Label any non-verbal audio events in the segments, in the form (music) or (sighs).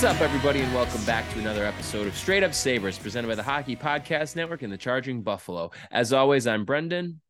What's up, everybody, and welcome back to another episode of Straight Up Sabres, presented by the Hockey Podcast Network and the Charging Buffalo. As always, I'm Brendan.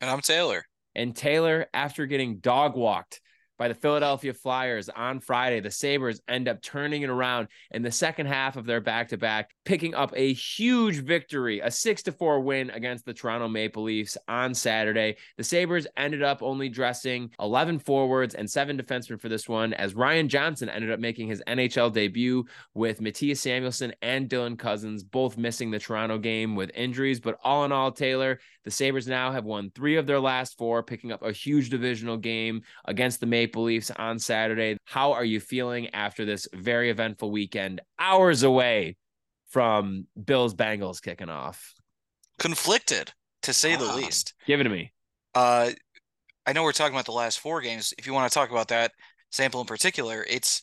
And I'm Taylor. And Taylor, after getting dog walked by the Philadelphia Flyers on Friday. The Sabres end up turning it around in the second half of their back to back, picking up a huge victory, a six to four win against the Toronto Maple Leafs on Saturday. The Sabres ended up only dressing 11 forwards and seven defensemen for this one, as Ryan Johnson ended up making his NHL debut with Mattias Samuelsson and Dylan Cozens both missing the Toronto game with injuries. But all in all, Taylor, the Sabres now have won three of their last four, picking up a huge divisional game against the Maple Maple Leafs on Saturday. How are you feeling after this very eventful weekend, hours away from Bills Bengals kicking off? Conflicted, to say the ah, least. Give it to me. Uh, I know we're talking about the last four games. If you want to talk about that sample in particular, it's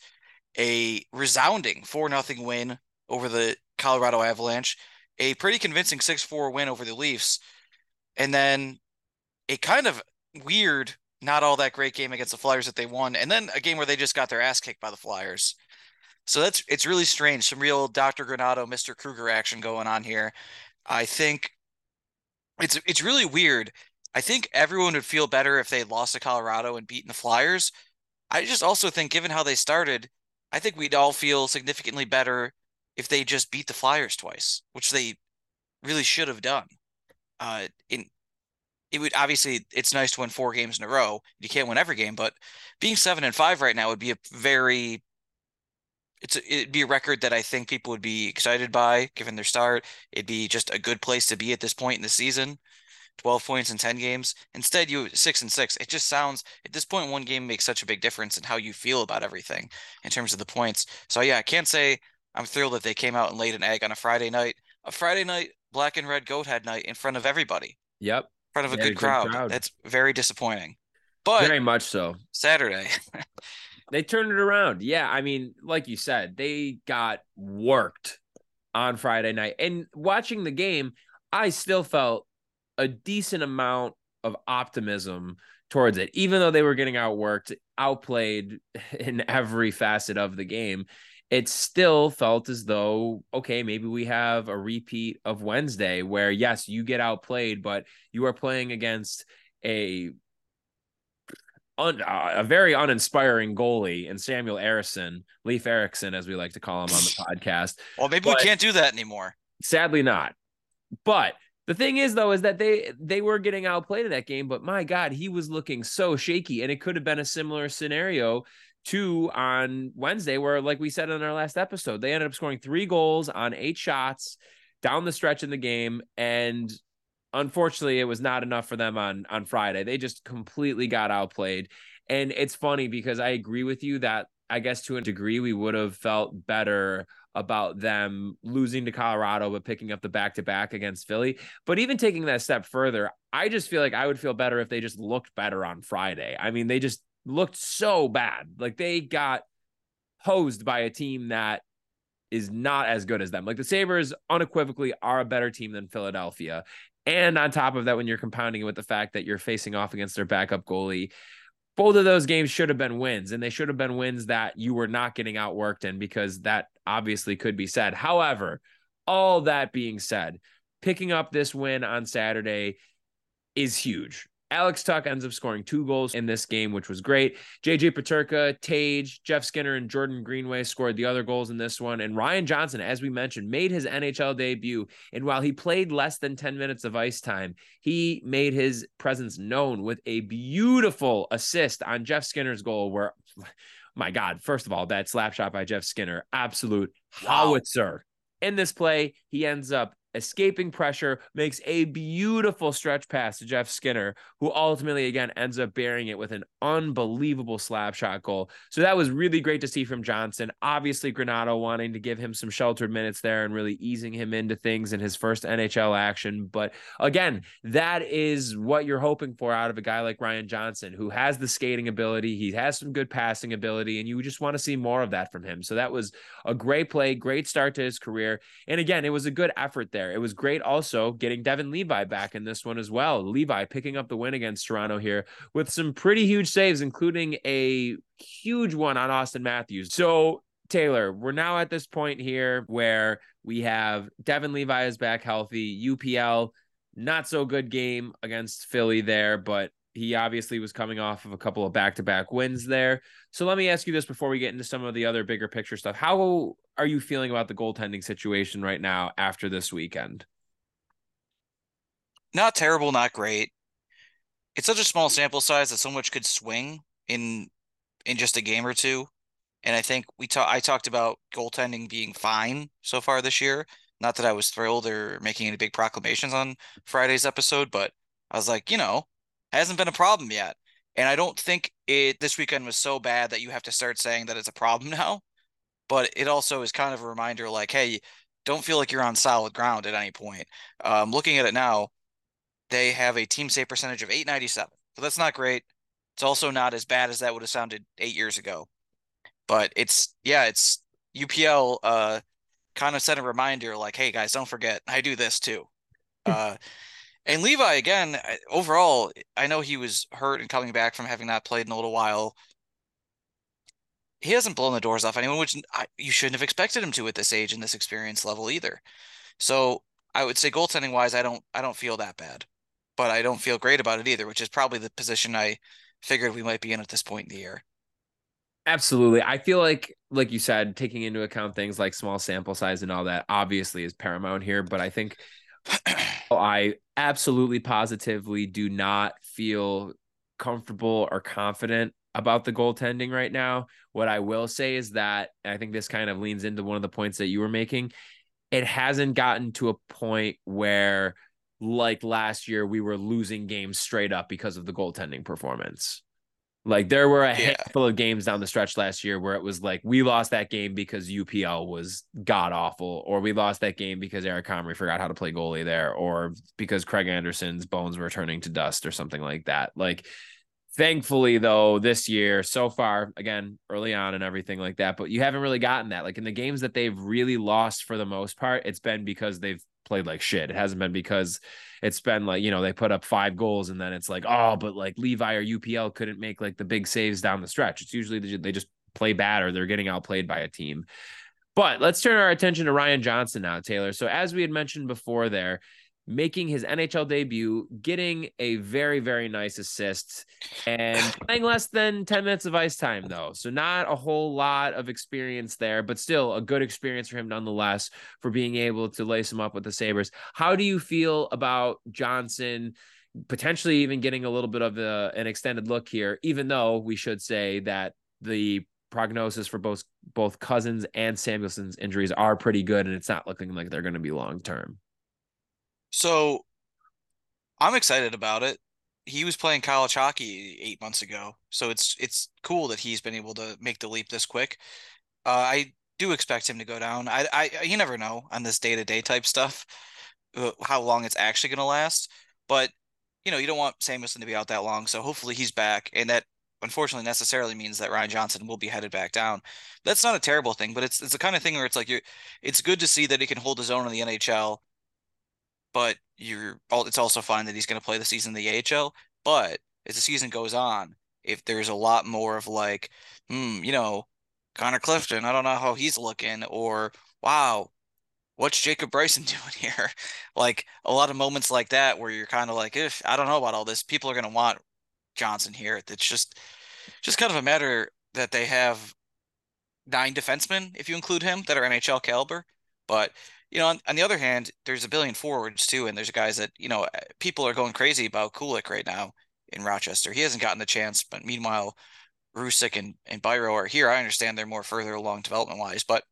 a resounding 4 0 win over the Colorado Avalanche, a pretty convincing 6 4 win over the Leafs, and then a kind of weird not all that great game against the Flyers that they won, and then a game where they just got their ass kicked by the Flyers. So that's it's really strange. Some real Dr. Granato, Mr. Kruger action going on here. I think it's it's really weird. I think everyone would feel better if they lost to Colorado and beaten the Flyers. I just also think, given how they started, I think we'd all feel significantly better if they just beat the Flyers twice, which they really should have done. Uh, in it would obviously it's nice to win four games in a row. You can't win every game, but being seven and five right now would be a very it's a, it'd be a record that I think people would be excited by given their start. It'd be just a good place to be at this point in the season. 12 points in 10 games. Instead, you six and six. It just sounds at this point, one game makes such a big difference in how you feel about everything in terms of the points. So, yeah, I can't say I'm thrilled that they came out and laid an egg on a Friday night, a Friday night black and red goat head night in front of everybody. Yep front of a good crowd. crowd. That's very disappointing. But very much so. Saturday. (laughs) they turned it around. Yeah, I mean, like you said, they got worked on Friday night. And watching the game, I still felt a decent amount of optimism towards it, even though they were getting outworked, outplayed (laughs) in every facet of the game it still felt as though okay maybe we have a repeat of wednesday where yes you get outplayed but you are playing against a un, uh, a very uninspiring goalie and samuel Ersson, leif erickson as we like to call him on the (laughs) podcast. Well maybe but we can't do that anymore. Sadly not. But the thing is though is that they they were getting outplayed in that game but my god he was looking so shaky and it could have been a similar scenario two on Wednesday, where, like we said in our last episode, they ended up scoring three goals on eight shots down the stretch in the game. And unfortunately, it was not enough for them on, on Friday. They just completely got outplayed. And it's funny because I agree with you that I guess to a degree we would have felt better about them losing to Colorado but picking up the back to back against Philly. But even taking that step further, I just feel like I would feel better if they just looked better on Friday. I mean, they just looked so bad. Like they got hosed by a team that is not as good as them. Like the Sabres unequivocally are a better team than Philadelphia. And on top of that, when you're compounding it with the fact that you're facing off against their backup goalie, both of those games should have been wins, and they should have been wins that you were not getting outworked in because that obviously could be said. However, all that being said, picking up this win on Saturday is huge. Alex Tuch ends up scoring two goals in this game, which was great. JJ Peterka, Tage, Jeff Skinner, and Jordan Greenway scored the other goals in this one. And Ryan Johnson, as we mentioned, made his NHL debut. And while he played less than 10 minutes of ice time, he made his presence known with a beautiful assist on Jeff Skinner's goal, where (laughs) my God, first of all, that slap shot by Jeff Skinner, absolute wow. howitzer. In this play, he ends up escaping pressure, makes a beautiful stretch pass to Jeff Skinner, who ultimately again ends up burying it with an unbelievable slap shot goal. So that was really great to see from Johnson. Obviously, Granato wanting to give him some sheltered minutes there and really easing him into things in his first NHL action. But again, that is what you're hoping for out of a guy like Ryan Johnson, who has the skating ability, he has some good passing ability, and you just want to see more of that from him. So that was a great play, great start to his career. And again, it was a good effort there there. It was great also getting Devon Levi back in this one as well. Levi picking up the win against Toronto here with some pretty huge saves, including a huge one on Auston Matthews. So Taylor, we're now at this point here where we have Devon Levi is back healthy. UPL, not so good game against Philly there, but he obviously was coming off of a couple of back to back wins there. So let me ask you this before we get into some of the other bigger picture stuff. How are you feeling about the goaltending situation right now after this weekend? Not terrible, not great. It's such a small sample size that so much could swing in in just a game or two. And I think we talked I talked about goaltending being fine so far this year. Not that I was thrilled or making any big proclamations on Friday's episode, but I was like, you know, hasn't been a problem yet. And I don't think it this weekend was so bad that you have to start saying that it's a problem (laughs) now. But it also is kind of a reminder like, hey, don't feel like you're on solid ground at any point. Um, looking at it now, they have a team save percentage of 897. So that's not great. It's also not as bad as that would have sounded eight years ago. But it's yeah, it's UPL uh kind of set a reminder like, hey guys, don't forget, I do this too. uh and Levi again, overall, I know he was hurt and coming back from having not played in a little while. He hasn't blown the doors off anyone, which I, you shouldn't have expected him to at this age and this experience level either. So I would say goaltending wise, I don't I don't feel that bad, but I don't feel great about it either, which is probably the position I figured we might be in at this point in the year. Absolutely. I feel like, like you said, taking into account things like small sample size and all that obviously is paramount here. But I think (clears throat) I absolutely positively do not feel comfortable or confident about the goaltending right now. What I will say is that I think this kind of leans into one of the points that you were making. It hasn't gotten to a point where, like last year, we were losing games straight up because of the goaltending performance. Like there were a yeah. handful of games down the stretch last year where it was like we lost that game because UPL was god awful, or we lost that game because Eric Comrie forgot how to play goalie there, or because Craig Anderson's bones were turning to dust or something like that. Like thankfully though this year so far again early on and everything like that but you haven't really gotten that like in the games that they've really lost for the most part it's been because they've played like shit. It hasn't been because it's been like you know they put up five goals and then it's like oh but like levi or upl couldn't make like the big saves down the stretch. It's usually they just play bad or they're getting outplayed by a team. But let's turn our attention to ryan johnson now taylor. So as we had mentioned before there making his NHL debut, getting a very, very nice assist, and (sighs) playing less than 10 minutes of ice time, though. So, not a whole lot of experience there, but still a good experience for him nonetheless for being able to lace him up with the Sabres. How do you feel about Johnson? Potentially even getting a little bit of a, an extended look here, even though we should say that the prognosis for both both Cozens and Samuelsson's injuries are pretty good, and it's not looking like they're going to be long term. So I'm excited about it. He was playing college hockey eight months ago, so it's it's cool that he's been able to make the leap this quick. Uh, I do expect him to go down. I, I you never know on this day to day type stuff uh, how long it's actually going to last, but you know you don't want Samuelsson to be out that long, so hopefully he's back, and that unfortunately necessarily means that Ryan Johnson will be headed back down. That's not a terrible thing, but it's it's the kind of thing where it's like you it's good to see that he can hold his own in the NHL but you're it's also fine that he's going to play the season in the AHL. But as the season goes on, if there's a lot more of like, hmm, you know, Connor Clifton, I don't know how he's looking, or wow, what's Jacob Bryson (laughs) doing here? like a lot of moments like that where you're kind of like, if I don't know about all this, people are going to want Johnson here. It's just, just kind of a matter that they have nine defensemen, if you include him, that are NHL caliber. But you know, on, on, the other hand, there's a billion forwards too, and there's guys that you know uh, people are going crazy about Kulich right now in Rochester. He hasn't gotten the chance, but meanwhile, Rousek and and Biro are here. I understand they're more further along development wise, but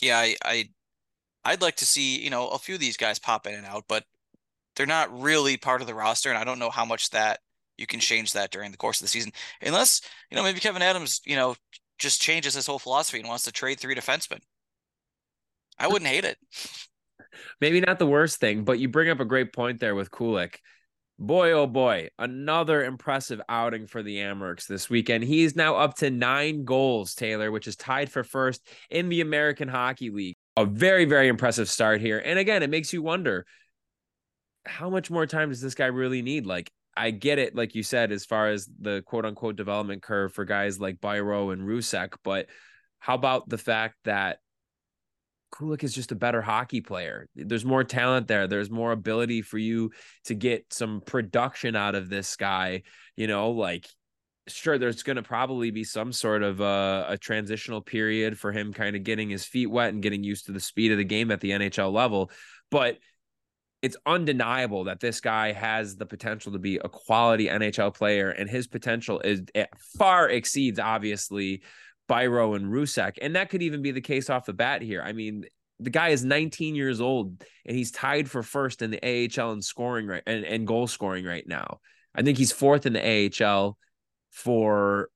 yeah, I, I I'd like to see you know a few of these guys pop in and out, but they're not really part of the roster, and I don't know how much that you can change that during the course of the season, unless you know maybe Kevyn Adams you know just changes his whole philosophy and wants to trade three defensemen. I wouldn't hate it. Maybe not the worst thing, but you bring up a great point there with Kulich. Boy, oh boy, another impressive outing for the Amerks this weekend. He's now up to nine goals, Taylor, which is tied for first in the American Hockey League. A very, very impressive start here. And again, it makes you wonder how much more time does this guy really need? Like, I get it, like you said, as far as the quote unquote development curve for guys like Biro and Rousek, but how about the fact that Kulich is just a better hockey player. There's more talent there. There's more ability for you to get some production out of this guy. You know, like sure, there's going to probably be some sort of a, a transitional period for him kind of getting his feet wet and getting used to the speed of the game at the NHL level. But it's undeniable that this guy has the potential to be a quality NHL player, and his potential is eh, far exceeds obviously Biro and Rousek. And that could even be the case off the bat here. I mean, the guy is 19 years old and he's tied for first in the AHL in scoring right and, and goal scoring right now. I think he's fourth in the AHL for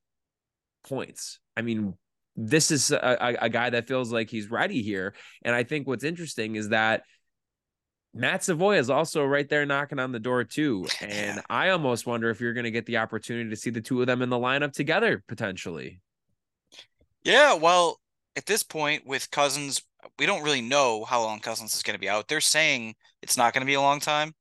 points. I mean, this is a, a, guy that feels like he's ready here. And I think what's interesting is that Matt Savoie is also right there knocking on the door too. And I almost wonder if you're going to get the opportunity to see the two of them in the lineup together potentially. Yeah, well, at this point with Cozens, we don't really know how long Cozens is going to be out. They're saying it's not going to be a long time,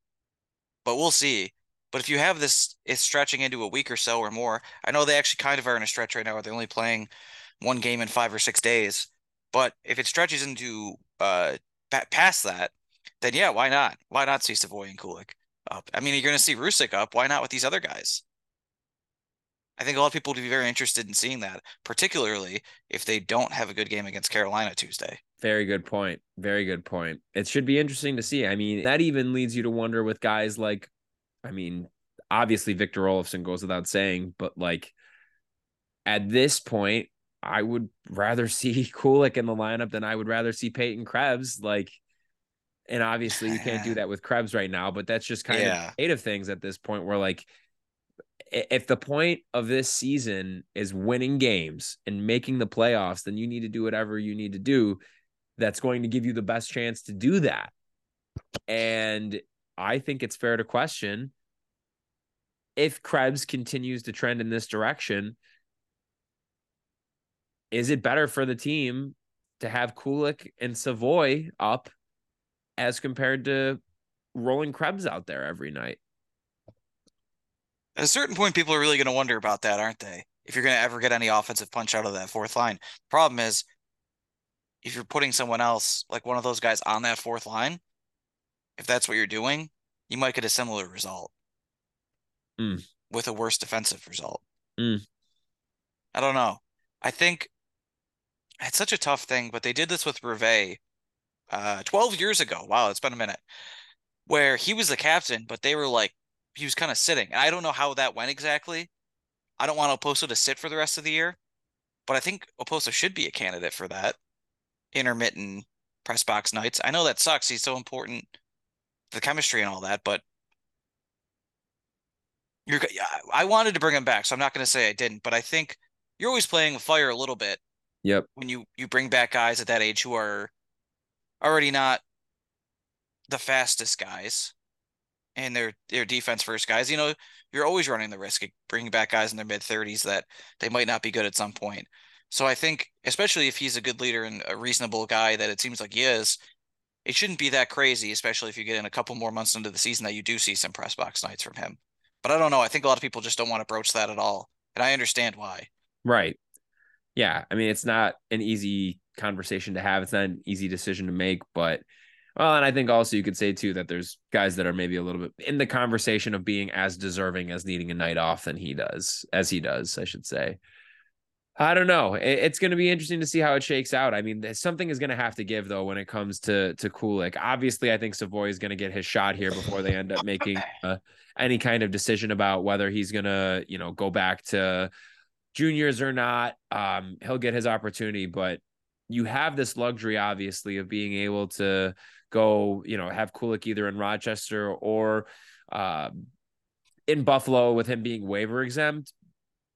but we'll see. But if you have this, it's stretching into a week or so or more. I know they actually kind of are in a stretch right now where they're only playing one game in five or six days. But if it stretches into uh past that, then yeah, why not? Why not see Savoie and Kulich up? I mean, you're going to see Rousek up. Why not with these other guys? I think a lot of people would be very interested in seeing that, particularly if they don't have a good game against Carolina Tuesday. Very good point. Very good point. It should be interesting to see. I mean, that even leads you to wonder with guys like, I mean, obviously Victor Olofsson goes without saying, but like at this point, I would rather (laughs) see Kulich in the lineup than I would rather see Peyton Krebs. Like, and obviously you can't do (laughs) that with Krebs right now, but that's just kind yeah. of state of things at this point where like if the point of this season is winning games and making the playoffs, then you need to do whatever you need to do that's going to give you the best chance to do that. And I think it's fair to question if Krebs continues to trend in this direction, is it better for the team to have Kulich and Savoie up as compared to rolling Krebs out there every night? At a certain point, people are really going to wonder about that, aren't they? If you're going to ever get any offensive punch out of that fourth line. Problem is, if you're putting someone else, like one of those guys, on that fourth line, if that's what you're doing, you might get a similar result mm. with a worse defensive result. Mm. I don't know. I think it's such a tough thing, but they did this with Brevet uh, 12 years ago. Wow, it's been a minute. Where he was the captain, but they were like he was kind of sitting. And I don't know how that went exactly. I don't want Okposo to sit for the rest of the year, but I think Okposo should be a candidate for that intermittent press box nights. I know that sucks. He's so important, the chemistry and all that, but you're. I wanted to bring him back, so I'm not going to say I didn't, but I think you're always playing with fire a little bit. Yep. When you you bring back guys at that age who are already not the fastest guys and they're they're defense first guys. You know, you're always running the risk of bringing back guys in their mid 30s that they might not be good at some point. So I think, especially if he's a good leader and a reasonable guy that it seems like he is, it shouldn't be that crazy, especially if you get in a couple more months into the season that you do see some press box nights from him. But I don't know. I think a lot of people just don't want to broach that at all. And I understand why. Right. Yeah. I mean, it's not an easy conversation to have. It's not an easy decision to make, but well, and I think also you could say too that there's guys that are maybe a little bit in the conversation of being as deserving as needing a night off than he does, as he does, I should say. I don't know. It's going to be interesting to see how it shakes out. I mean, something is going to have to give though when it comes to to Kulich. Obviously, I think Savoie is going to get his shot here before they end up making (laughs) uh, any kind of decision about whether he's going to, you know, go back to juniors or not. Um, he'll get his opportunity, but you have this luxury, obviously, of being able to go, you know, have Kulich either in Rochester or uh, in Buffalo with him being waiver exempt.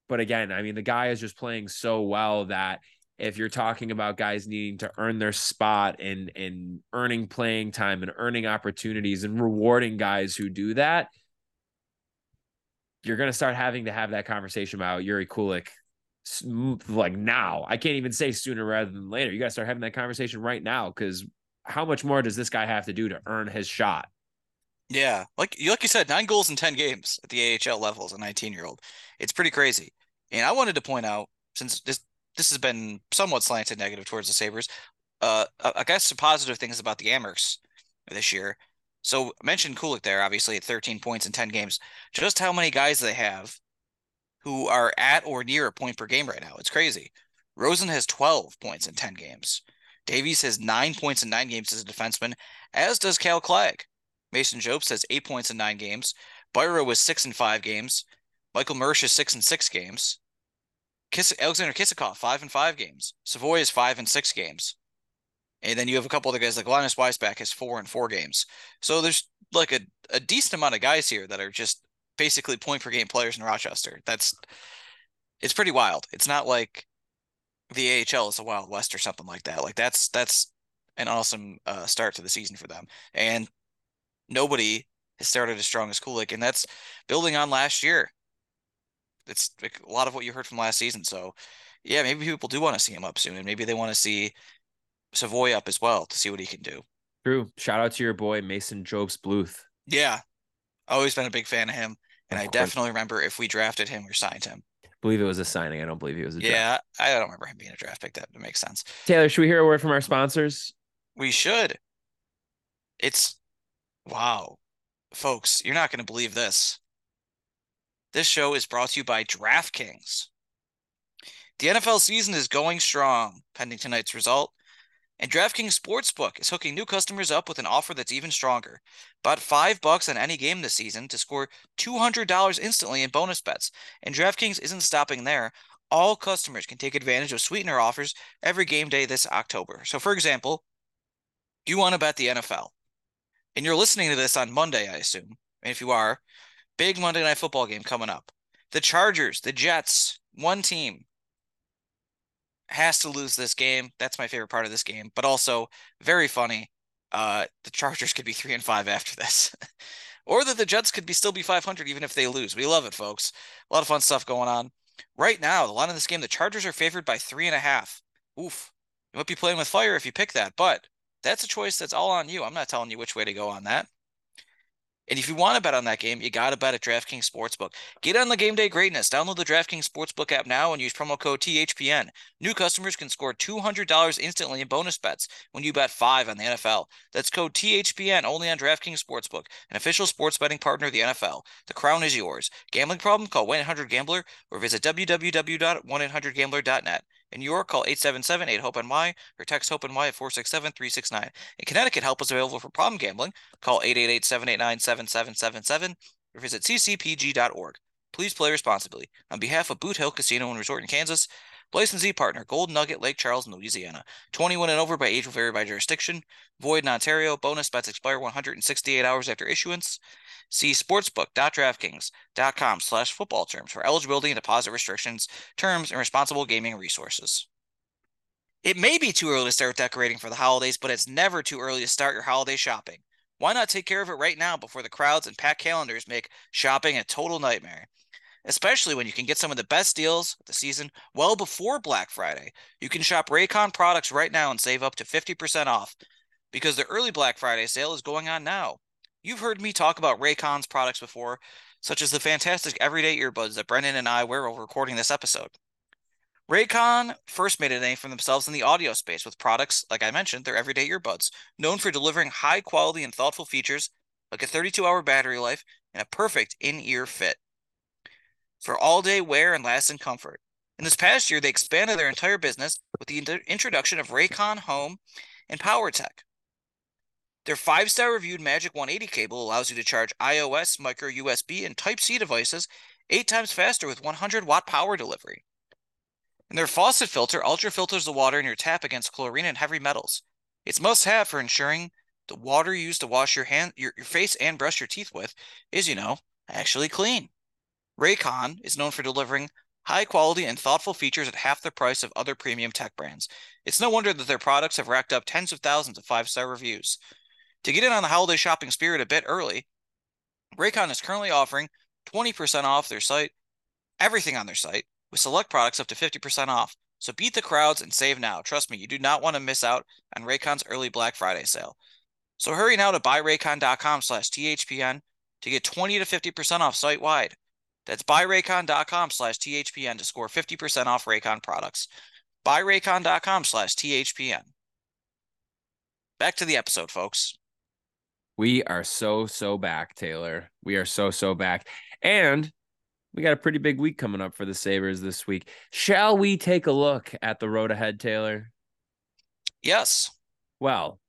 But again, I mean, the guy is just playing so well that if you're talking about guys needing to earn their spot and and earning playing time and earning opportunities and rewarding guys who do that, you're going to start having to have that conversation about Jiri Kulich like now. I can't even say sooner rather than later. You got to start having that conversation right now because how much more does this guy have to do to earn his shot? Yeah, like you like you said, nine goals in ten games at the AHL level as a 19 year old. It's pretty crazy. And I wanted to point out since this this has been somewhat slanted negative towards the Sabres. Uh, I guess some positive things about the Amerks this year. So mentioned Kulich there, obviously at 13 points in 10 games. Just how many guys they have who are at or near a point per game right now. It's crazy. Rosen has 12 points in 10 games. Davies has nine points in nine games as a defenseman, as does Cal Clague. Mason Jobst has eight points in nine games. Biro was six in five games. Michael Mersch is six in six games. Kiss, Alexander Kisakov, five in five games. Savoie is five in six games. And then you have a couple other guys like Linus Weissbach has four in four games. So there's like a, a decent amount of guys here that are just basically point per game players in Rochester. That's it's pretty wild. It's not like the AHL is a Wild West or something like that. Like that's that's an awesome uh, start to the season for them. And nobody has started as strong as Kulich, and that's building on last year. It's a lot of what you heard from last season. So, yeah, maybe people do want to see him up soon, and maybe they want to see Savoie up as well to see what he can do. True. Shout out to your boy Mason Jobst Bluth. Yeah, always been a big fan of him, and I definitely remember if we drafted him or signed him. I believe it was a signing. I don't believe he was a yeah. I don't remember him being a draft pick. That makes sense. Taylor, should we hear a word from our sponsors? We should. It's wow, folks. You're not going to believe this. This show is brought to you by DraftKings. The NFL season is going strong, pending tonight's result. And DraftKings Sportsbook is hooking new customers up with an offer that's even stronger. Bet five bucks on any game this season to score $200 instantly in bonus bets. And DraftKings isn't stopping there. All customers can take advantage of sweetener offers every game day this October. So, for example, you want to bet the NFL, and you're listening to this on Monday, I assume. And if you are, big Monday Night Football game coming up. The Chargers, the Jets, one team has to lose this game. That's my favorite part of this game, but also very funny. Uh, the Chargers could be three and five after this, (laughs) or that the Jets could be still be 500 even if they lose. We love it, folks. A lot of fun stuff going on right now. The line of this game, the Chargers are favored by three and a half. Oof, you might be playing with fire if you pick that, but that's a choice that's all on you. I'm not telling you which way to go on that. And if you want to bet on that game, you got to bet at DraftKings Sportsbook. Get on the game day greatness. Download the DraftKings Sportsbook app now and use promo code THPN. New customers can score $200 instantly in bonus bets when you bet five on the NFL. That's code THPN only on DraftKings Sportsbook, an official sports betting partner of the NFL. The crown is yours. Gambling problem? Call 1 800 Gambler or visit www.1800Gambler.net. In New York, call 877-8-HOPE-NY or text HOPE-NY at 467-369. In Connecticut, help is available for problem gambling. Call 888-789-7777 or visit ccpg.org. Please play responsibly. On behalf of Boot Hill Casino and Resort in Kansas, licensee partner Gold Nugget Lake Charles Louisiana. 21 and over by age will vary by jurisdiction. Void in Ontario. Bonus bets expire 168 hours after issuance. See sportsbook.draftkings.com slash football terms for eligibility and deposit restrictions, terms, and responsible gaming resources. It may be too early to start decorating for the holidays, but it's never too early to start your holiday shopping. Why not take care of it right now before the crowds and packed calendars make shopping a total nightmare? Especially when you can get some of the best deals of the season well before Black Friday. You can shop Raycon products right now and save up to 50% off because the early Black Friday sale is going on now. You've heard me talk about Raycon's products before, such as the fantastic everyday earbuds that Brendan and I wear while recording this episode. Raycon first made a name for themselves in the audio space with products, like I mentioned, their everyday earbuds, known for delivering high quality and thoughtful features like a 32 hour battery life and a perfect in ear fit for all day wear and lasting comfort. In this past year, they expanded their entire business with the introduction of Raycon Home and PowerTech. Their five star reviewed Magic 180 cable allows you to charge iOS, micro USB, and Type C devices eight times faster with 100 watt power delivery. And their faucet filter ultra filters the water in your tap against chlorine and heavy metals. It's must have for ensuring the water used to wash your hand, your, your face, and brush your teeth with is, you know, actually clean. Raycon is known for delivering high quality and thoughtful features at half the price of other premium tech brands. It's no wonder that their products have racked up tens of thousands of five star reviews. To get in on the holiday shopping spirit a bit early, Raycon is currently offering 20% off their site, everything on their site, with select products up to 50% off. So beat the crowds and save now. Trust me, you do not want to miss out on Raycon's early Black Friday sale. So hurry now to buyraycon.com slash THPN to get 20 to 50% off site wide. That's buyraycon.com slash THPN to score 50% off Raycon products. buyraycon.com slash THPN. Back to the episode, folks. We are so, so back, Taylor. We are so, so back. And we got a pretty big week coming up for the Sabres this week. Shall we take a look at the road ahead, Taylor? Yes. Well,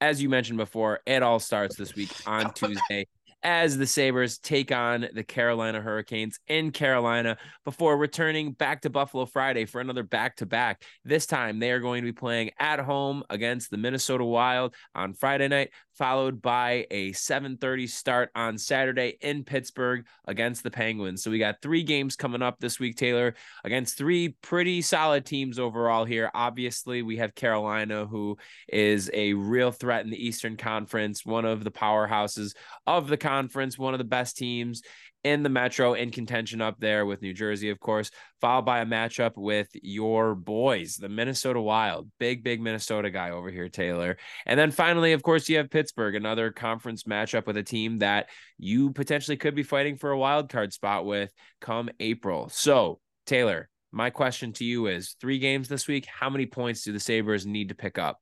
as you mentioned before, it all starts this week on (laughs) Tuesday as the Sabres take on the Carolina Hurricanes in Carolina before returning back to Buffalo Friday for another back to back. This time they are going to be playing at home against the Minnesota Wild on Friday night, followed by a 7:30 start on Saturday in Pittsburgh against the Penguins. So we got three games coming up this week, Taylor, against three pretty solid teams overall here. Obviously, we have Carolina, who is a real threat in the Eastern Conference, one of the powerhouses of the conference, one of the best teams in the Metro in contention up there with New Jersey, of course, followed by a matchup with your boys, the Minnesota Wild. Big, big Minnesota guy over here, Taylor. And then finally, of course, you have Pittsburgh, another conference matchup with a team that you potentially could be fighting for a wild card spot with come April. So, Taylor, my question to you is three games this week. How many points do the Sabres need to pick up?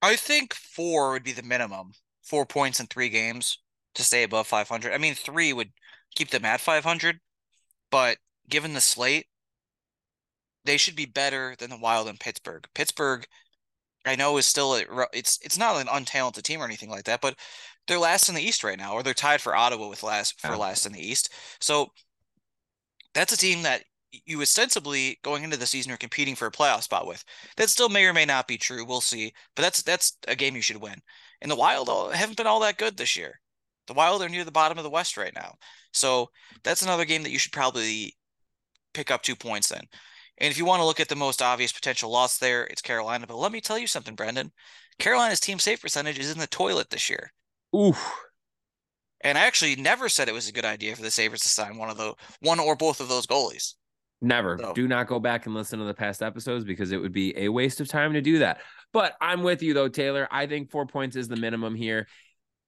I think four would be the minimum. Four points in three games to stay above 500. I mean, three would keep them at 500, but given the slate, they should be better than the Wild in Pittsburgh. Pittsburgh, I know, is still a, it's it's not an untalented team or anything like that, but they're last in the East right now, or they're tied for Ottawa with last for last in the East. So that's a team that you ostensibly going into the season are competing for a playoff spot with. That still may or may not be true. We'll see. But that's that's a game you should win. And the Wild uh, haven't been all that good this year. The Wild are near the bottom of the West right now. So that's another game that you should probably pick up two points in. And if you want to look at the most obvious potential loss there, it's Carolina. But let me tell you something, Brendan. Carolina's team save percentage is in the toilet this year. Oof. And I actually never said it was a good idea for the Sabres to sign one of the one or both of those goalies. Never. So. Do not go back and listen to the past episodes because it would be a waste of time to do that. But I'm with you though, Taylor. I think four points is the minimum here.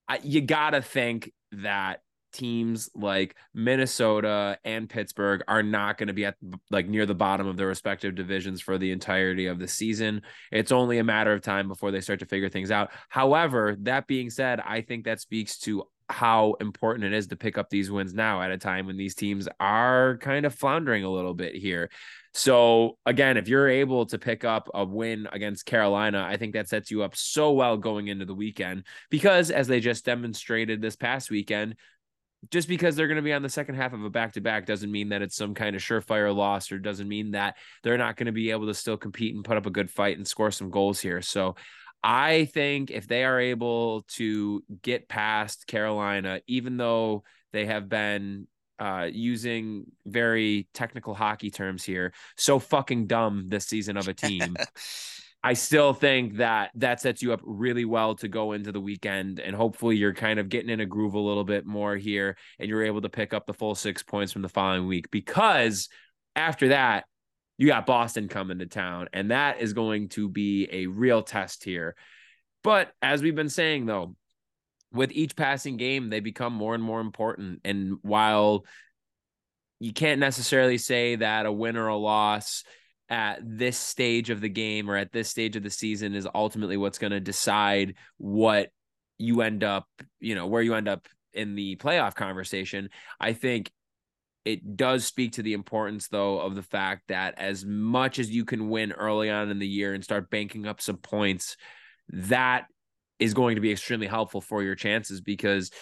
I, you gotta think that teams like Minnesota and Pittsburgh are not going to be at like near the bottom of their respective divisions for the entirety of the season. It's only a matter of time before they start to figure things out. However, that being said, I think that speaks to how important it is to pick up these wins now at a time when these teams are kind of floundering a little bit here. So again, if you're able to pick up a win against Carolina, I think that sets you up so well going into the weekend because as they just demonstrated this past weekend, just because they're going to be on the second half of a back to back doesn't mean that it's some kind of surefire loss or doesn't mean that they're not going to be able to still compete and put up a good fight and score some goals here. So I think if they are able to get past Carolina, even though they have been uh, using very technical hockey terms here, so fucking dumb this season of a team. (laughs) I still think that that sets you up really well to go into the weekend. And hopefully you're kind of getting in a groove a little bit more here and you're able to pick up the full six points from the following week because after that, you got Boston coming to town, and that is going to be a real test here. But as we've been saying, though, with each passing game, they become more and more important. And while you can't necessarily say that a win or a loss at this stage of the game or at this stage of the season is ultimately what's going to decide what you end up, you know, where you end up in the playoff conversation. I think it does speak to the importance, though, of the fact that as much as you can win early on in the year and start banking up some points, that is going to be extremely helpful for your chances because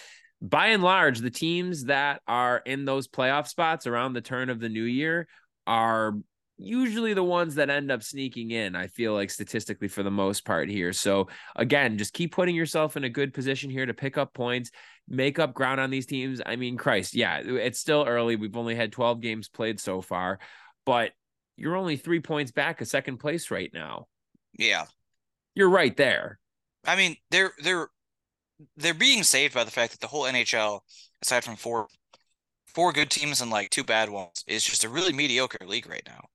by and large, the teams that are in those playoff spots around the turn of the new year are usually the ones that end up sneaking in. I feel like statistically for the most part here. So again, just keep putting yourself in a good position here to pick up points, make up ground on these teams. I mean, Christ, yeah, it's still early. We've only had 12 games played so far, but you're only 3 points back of second place right now. Yeah. You're right there. I mean, they're they're they're being saved by the fact that the whole NHL aside from four four good teams and like two bad ones is just a really mediocre league right now.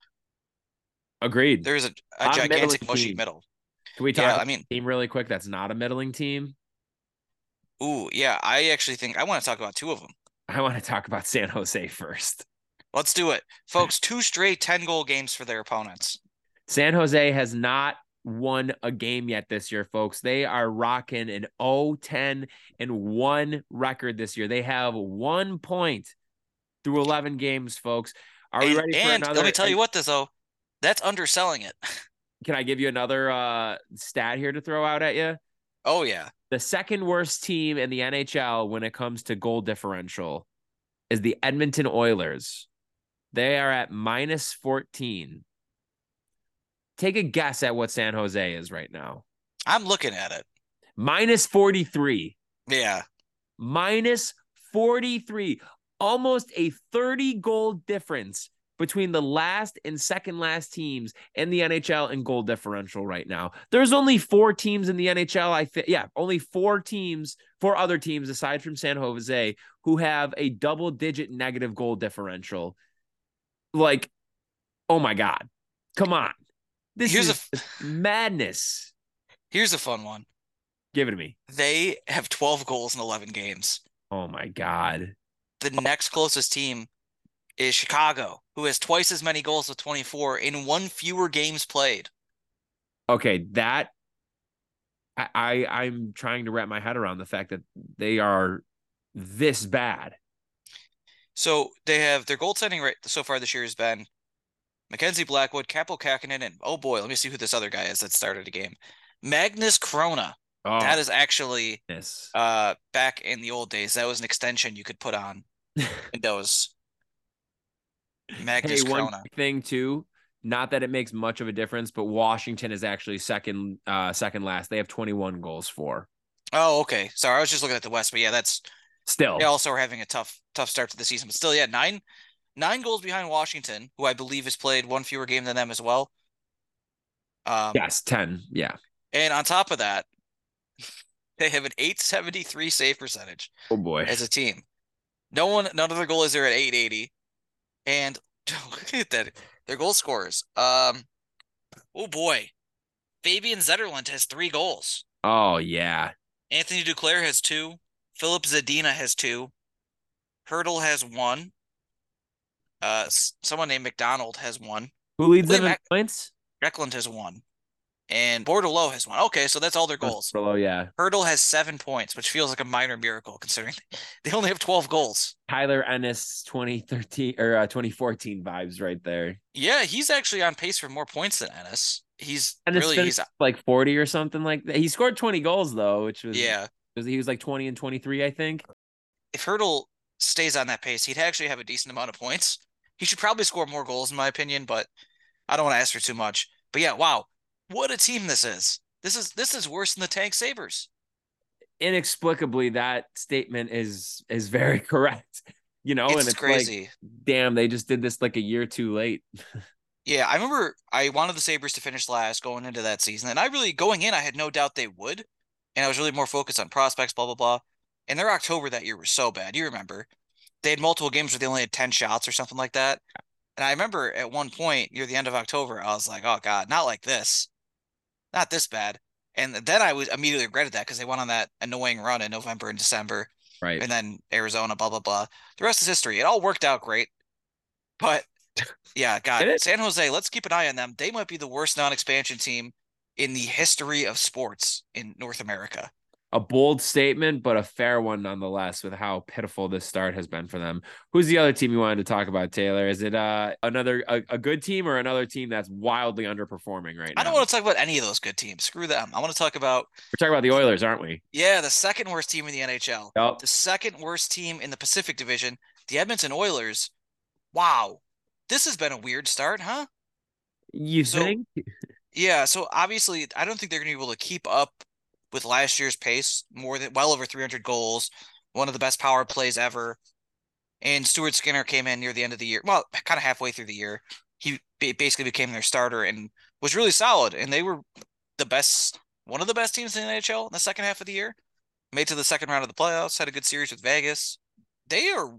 Agreed. There's a, a gigantic mushy team. middle. Can we talk yeah, I mean, team really quick that's not a middling team? Ooh, yeah. I actually think I want to talk about two of them. (laughs) I want to talk about San Jose first. Let's do it. Folks, (laughs) two straight 10 goal games for their opponents. San Jose has not won a game yet this year, folks. They are rocking an 0 10 and 1 record this year. They have one point through 11 games, folks. Are and, we ready for and another? let me tell you what, this though, that's underselling it. (laughs) Can I give you another uh, stat here to throw out at you? Oh, yeah. The second worst team in the NHL when it comes to goal differential is the Edmonton Oilers. They are at minus 14. Take a guess at what San Jose is right now. I'm looking at it. Minus 43. Yeah. Minus 43. Almost a 30 goal difference between the last and second last teams in the NHL and goal differential right now. There's only four teams in the NHL. I think, yeah, only four teams, four other teams aside from San Jose who have a double digit negative goal differential. Like, oh my God, come on. This Here's is a madness. Here's a fun one. Give it to me. They have 12 goals in 11 games. Oh my God. The next closest team is Chicago, who has twice as many goals with 24 in one fewer games played. Okay, that I, I I'm trying to wrap my head around the fact that they are this bad. So they have their goaltending rate so far this year has been Mackenzie Blackwood, Kaapo Kähkönen, and oh boy, let me see who this other guy is that started a game. Magnus Chrona. Oh, that is actually yes. uh back in the old days. That was an extension you could put on (laughs) Windows. Magnus hey, one thing too. Not that it makes much of a difference, but Washington is actually second, uh, second last. They have 21 goals for. Oh, okay. Sorry, I was just looking at the West, but yeah, that's Still, they also are having a tough, tough start to the season. But still, yeah, nine nine goals behind Washington, who I believe has played one fewer game than them as well. Um, yes, 10. Yeah. And on top of that, (laughs) they have an 873 save percentage Oh boy. as a team. No one, none of their goalies are at 880. And (laughs) look at that. Their goal scorers. Um, oh boy. Fabian Zetterlund has three goals. Oh yeah. Anthony Duclair has two. Filip Zadina has two. Hertl has one. Uh, someone named McDonald has one. Who leads them in Mac- points? Reckland has one. And Bordeleau has one. Okay, so that's all their goals. Below, yeah. Hertl has seven points, which feels like a minor miracle considering (laughs) they only have 12 goals. Tyler Ennis 2013 or uh, 2014 vibes right there. Yeah, he's actually on pace for more points than Ennis. He's really he's like 40 or something like that. He scored 20 goals though, which was yeah. was he was like 20 and 23, I think. If Hertl stays on that pace, he'd actually have a decent amount of points. He should probably score more goals in my opinion, but I don't want to ask for too much. But yeah, wow. What a team this is. This is this is worse than the Tank Sabres. Inexplicably, that statement is is very (laughs) correct. You know, it's and it's crazy. like, damn, they just did this like a year too late. (laughs) Yeah, I remember I wanted the Sabres to finish last going into that season. And I really, going in, I had no doubt they would. And I was really more focused on prospects, blah, blah, blah. And their October that year was so bad. You remember. They had multiple games where they only had 10 shots or something like that. And I remember at one point near the end of October, I was like, oh, God, not like this. Not this bad. And then I was immediately regretted that because they went on that annoying run in November and December Right. and then Arizona, blah blah blah. The rest is history. It all worked out great, but (laughs) yeah, God, San Jose. Let's keep an eye on them. They might be the worst non-expansion team in the history of sports in North America. A bold statement, but a fair one nonetheless, with how pitiful this start has been for them. Who's the other team you wanted to talk about, Taylor? Is it uh another a, a good team or another team that's wildly underperforming right now? I don't want to talk about any of those good teams. Screw them. I want to talk about We're talking about the Oilers, aren't we? yeah, the second worst team in the NHL, Yep. the second worst team in the Pacific Division, the Edmonton Oilers. Wow, this has been a weird start, huh? You So- think? Yeah, so obviously, I don't think they're going to be able to keep up with last year's pace, more than well over 300 goals, one of the best power plays ever. And Stuart Skinner came in near the end of the year, well, kind of halfway through the year. He basically became their starter and was really solid. And they were the best, one of the best teams in the NHL in the second half of the year. Made to the second round of the playoffs, had a good series with Vegas. They are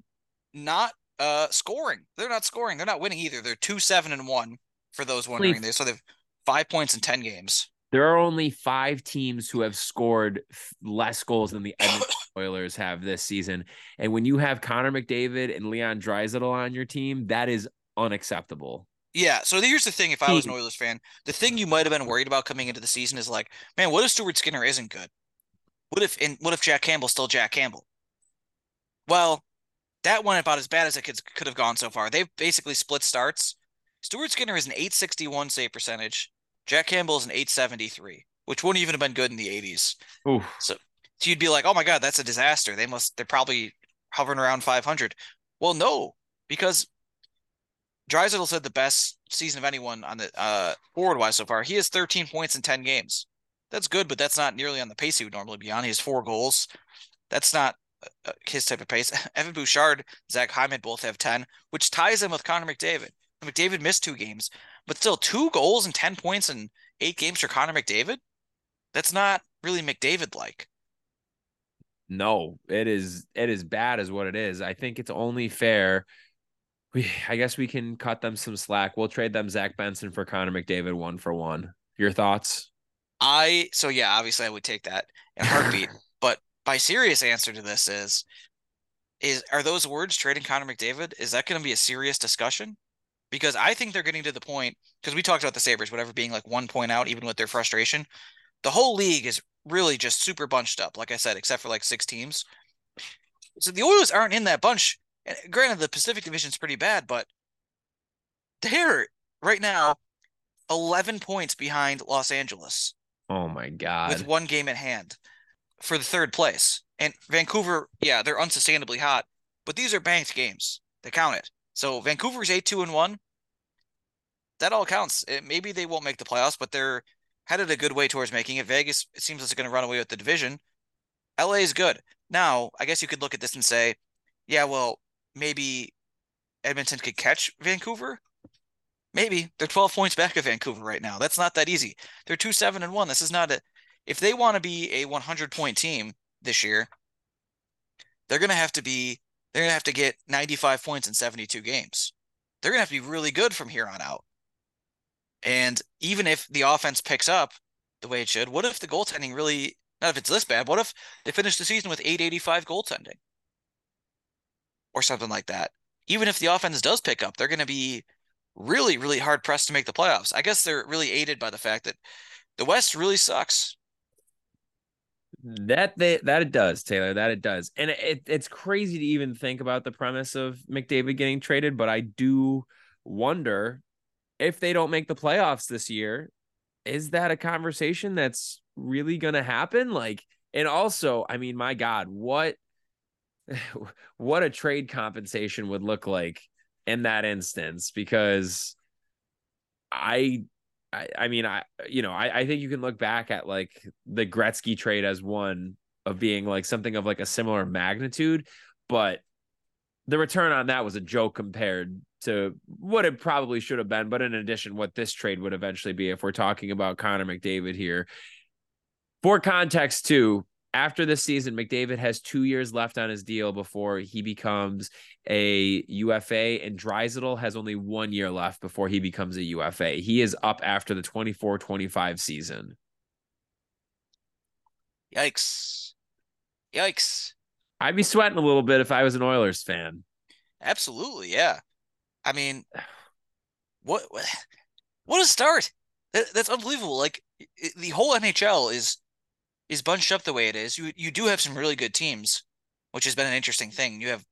not uh scoring. They're not scoring. They're not winning either. They're two seven and one for those wondering. They so they've five points in ten games. There are only five teams who have scored less goals than the Edmonton (coughs) Oilers have this season. And when you have Connor McDavid and Leon Draisaitl on your team, that is unacceptable. Yeah. So here's the thing: if I was an hmm. Oilers fan, the thing you might have been worried about coming into the season is like, man, what if Stuart Skinner isn't good? What if and what if Jack Campbell's still Jack Campbell? Well, that went about as bad as it could could have gone so far. They've basically split starts. Stuart Skinner is an 861 save percentage. Jack Campbell is an 873, which wouldn't even have been good in the 80s. Oof. So, so you'd be like, oh my god, that's a disaster. They must they're probably hovering around 500. Well, no, because Draisaitl said the best season of anyone on the uh, forward wise so far. He has 13 points in 10 games. That's good, but that's not nearly on the pace he would normally be on. He has four goals. That's not uh, uh his type of pace. (laughs) Evan Bouchard, Zach Hyman both have 10, which ties him with Connor McDavid. McDavid missed two games, but still two goals and 10 points in eight games for Connor McDavid. That's not really McDavid like. No, it is it is bad as what it is. I think it's only fair we I guess we can cut them some slack. We'll trade them Zach Benson for Connor McDavid one for one. Your thoughts? I so yeah, obviously I would take that in heartbeat. (laughs) but my serious answer to this is is are those words trading Connor McDavid? Is that going to be a serious discussion? Because I think they're getting to the point because we talked about the Sabres, whatever being like one point out, even with their frustration. The whole league is really just super bunched up, like I said, except for like six teams. So the Oilers aren't in that bunch and granted, the Pacific Division is pretty bad, but they're right now 11 points behind Los Angeles. Oh my God. With one game at hand for the third place. And Vancouver, yeah, they're unsustainably hot, but these are banked games. They count it. So Vancouver's 8 2 and 1. That all counts. It, maybe they won't make the playoffs, but they're headed a good way towards making it. Vegas, it seems it's going to run away with the division. LA is good. Now, I guess you could look at this and say, yeah, well, maybe Edmonton could catch Vancouver. Maybe they're 12 points back of Vancouver right now. That's not that easy. They're 2 7 and 1. This is not a if they want to be a 100 point team this year, they're going to have to be they're going to have to get 95 points in 72 games. They're going to have to be really good from here on out. And even if the offense picks up the way it should, what if the goaltending really not if it's this bad, what if they finish the season with 885 goaltending? or something like that. Even if the offense does pick up, they're going to be really, really hard pressed to make the playoffs. I guess they're really aided by the fact that the West really sucks. That they, that it does, Taylor. That it does, and it, it's crazy to even think about the premise of McDavid getting traded. But I do wonder if they don't make the playoffs this year, is that a conversation that's really going to happen? Like, and also, I mean, my God, what (laughs) what a trade compensation would look like in that instance because I I, I mean I you know I, I think you can look back at like the Gretzky trade as one of being like something of like a similar magnitude but the return on that was a joke compared to what it probably should have been. But in addition what this trade would eventually be if we're talking about Connor McDavid here. For context too after this season, McDavid has two years left on his deal before he becomes a UFA, and Draisaitl has only one year left before he becomes a UFA. He is up after the 24 25 season. Yikes. Yikes. I'd be sweating a little bit if I was an Oilers fan. Absolutely, yeah. I mean, (sighs) what what a start. That, that's unbelievable. Like the whole NHL is is bunched up the way it is, you you do have some really good teams, which has been an interesting thing. You have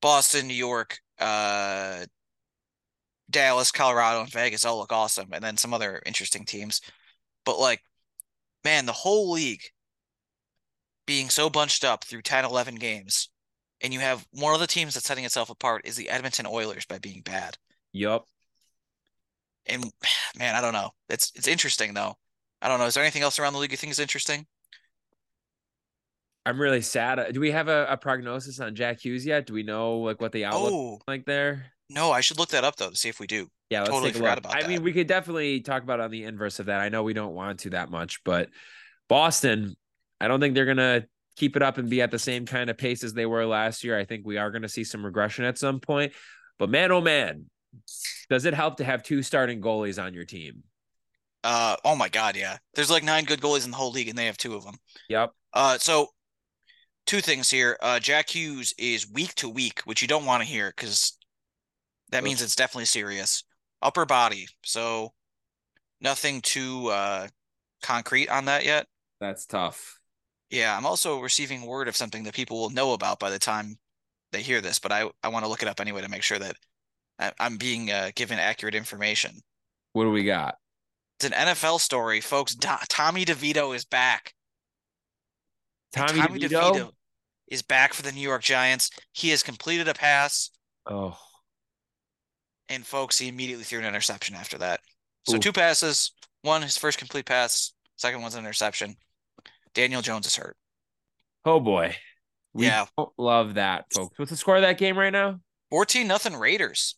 Boston, New York, uh, Dallas, Colorado, and Vegas all look awesome, and then some other interesting teams. But like, man, the whole league being so bunched up through 10, 11 games, and you have one of the teams that's setting itself apart is the Edmonton Oilers by being bad. Yup. And (sighs) man, I don't know. It's it's interesting though. I don't know. Is there anything else around the league you think is interesting? I'm really sad. Do we have a, a prognosis on Jack Hughes yet? Do we know like what the outlook oh, like there? No, I should look that up though to see if we do. Yeah, let's totally take a look. About I that. mean, we could definitely talk about on the inverse of that. I know we don't want to that much, but Boston, I don't think they're gonna keep it up and be at the same kind of pace as they were last year. I think we are going to see some regression at some point. But man, oh man, does it help to have two starting goalies on your team? Uh, oh my God, yeah. There's like nine good goalies in the whole league, and they have two of them. Yep. Uh, so two things here. Uh, Jack Hughes is week to week, which you don't want to hear because that means it's definitely serious. Upper body, so nothing too uh concrete on that yet. That's tough. Yeah, I'm also receiving word of something that people will know about by the time they hear this, but I I want to look it up anyway to make sure that I, I'm being uh, given accurate information. What do we got? It's an NFL story, folks. Do- Tommy DeVito is back. And Tommy, DeVito? is back for the New York Giants. He has completed a pass, Oh, and folks, he immediately threw an interception after that. So Oof. two passes, one his first complete pass, second one's an interception. Daniel Jones is hurt. oh boy. We Yeah. don't love that, folks. What's the score of that game right now? 14 nothing Raiders.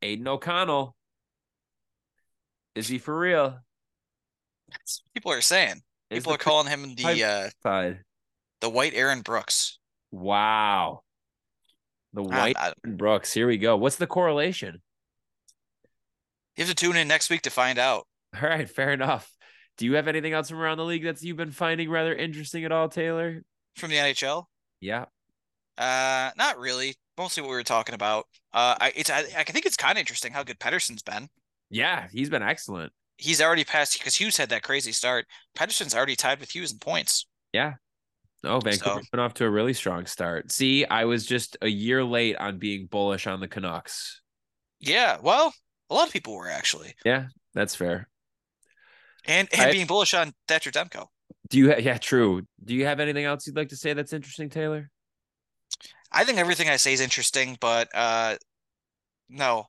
Aidan O'Connell. Is he for real? That's what people are saying. Is People are calling him the uh side? the white Aaron Brooks. Wow. The White I- Brooks. Here we go. What's the correlation? you have to tune in next week to find out. All right, fair enough. Do you have anything else from around the league that you've been finding rather interesting at all, Taylor? From the NHL? Yeah. Uh not really. Mostly what we were talking about. Uh I it's I, I think it's kind of interesting how good Pettersson's been. Yeah, he's been excellent. He's already passed because Hughes had that crazy start. Pettersson's already tied with Hughes in points. Yeah. Oh, Vancouver's been off to a really strong start. See, I was just a year late on being bullish on the Canucks. Yeah, well, a lot of people were actually. Yeah, that's fair. And and I- being bullish on Thatcher Demko. Do you? Ha- yeah, true. Do you have anything else you'd like to say that's interesting, Taylor? I think everything I say is interesting, but uh no,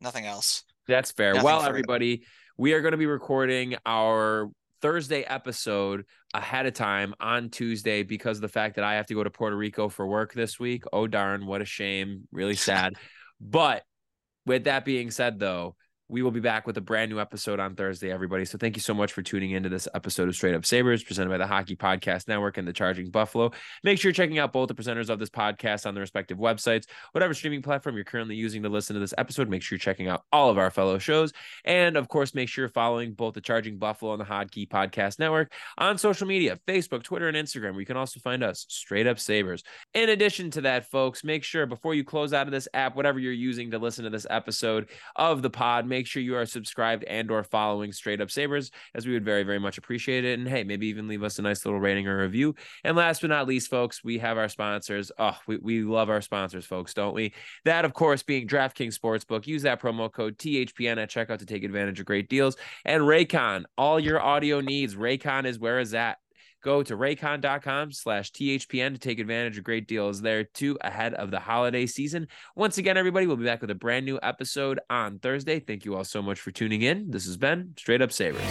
nothing else. That's fair. Nothing well, everybody, we are going to be recording our Thursday episode ahead of time on Tuesday because of the fact that I have to go to Puerto Rico for work this week. Oh, darn. What a shame. Really (laughs) sad. but with that being said, though, we will be back with a brand new episode on Thursday, everybody. So thank you so much for tuning into this episode of Straight Up Sabres, presented by the Hockey Podcast Network and the Charging Buffalo. Make sure you're checking out both the presenters of this podcast on their respective websites. Whatever streaming platform you're currently using to listen to this episode, make sure you're checking out all of our fellow shows. And of course, make sure you're following both the Charging Buffalo and the Hockey Podcast Network on social media Facebook, Twitter, and Instagram, where you can also find us Straight Up Sabres. In addition to that, folks, make sure before you close out of this app, whatever you're using to listen to this episode of the pod, make sure you are subscribed and or following Straight Up Sabres, as we would very, very much appreciate it. And hey, maybe even leave us a nice little rating or review. And last but not least, folks, we have our sponsors. Oh, we, we love our sponsors, folks, don't we? That, of course, being DraftKings Sportsbook. Use that promo code THPN at checkout to take advantage of great deals. And Raycon, all your audio needs. Raycon is where is that? Go to raycon.com slash THPN to take advantage of great deals there too ahead of the holiday season. Once again, everybody, we'll be back with a brand new episode on Thursday. Thank you all so much for tuning in. This has been Straight Up Sabres.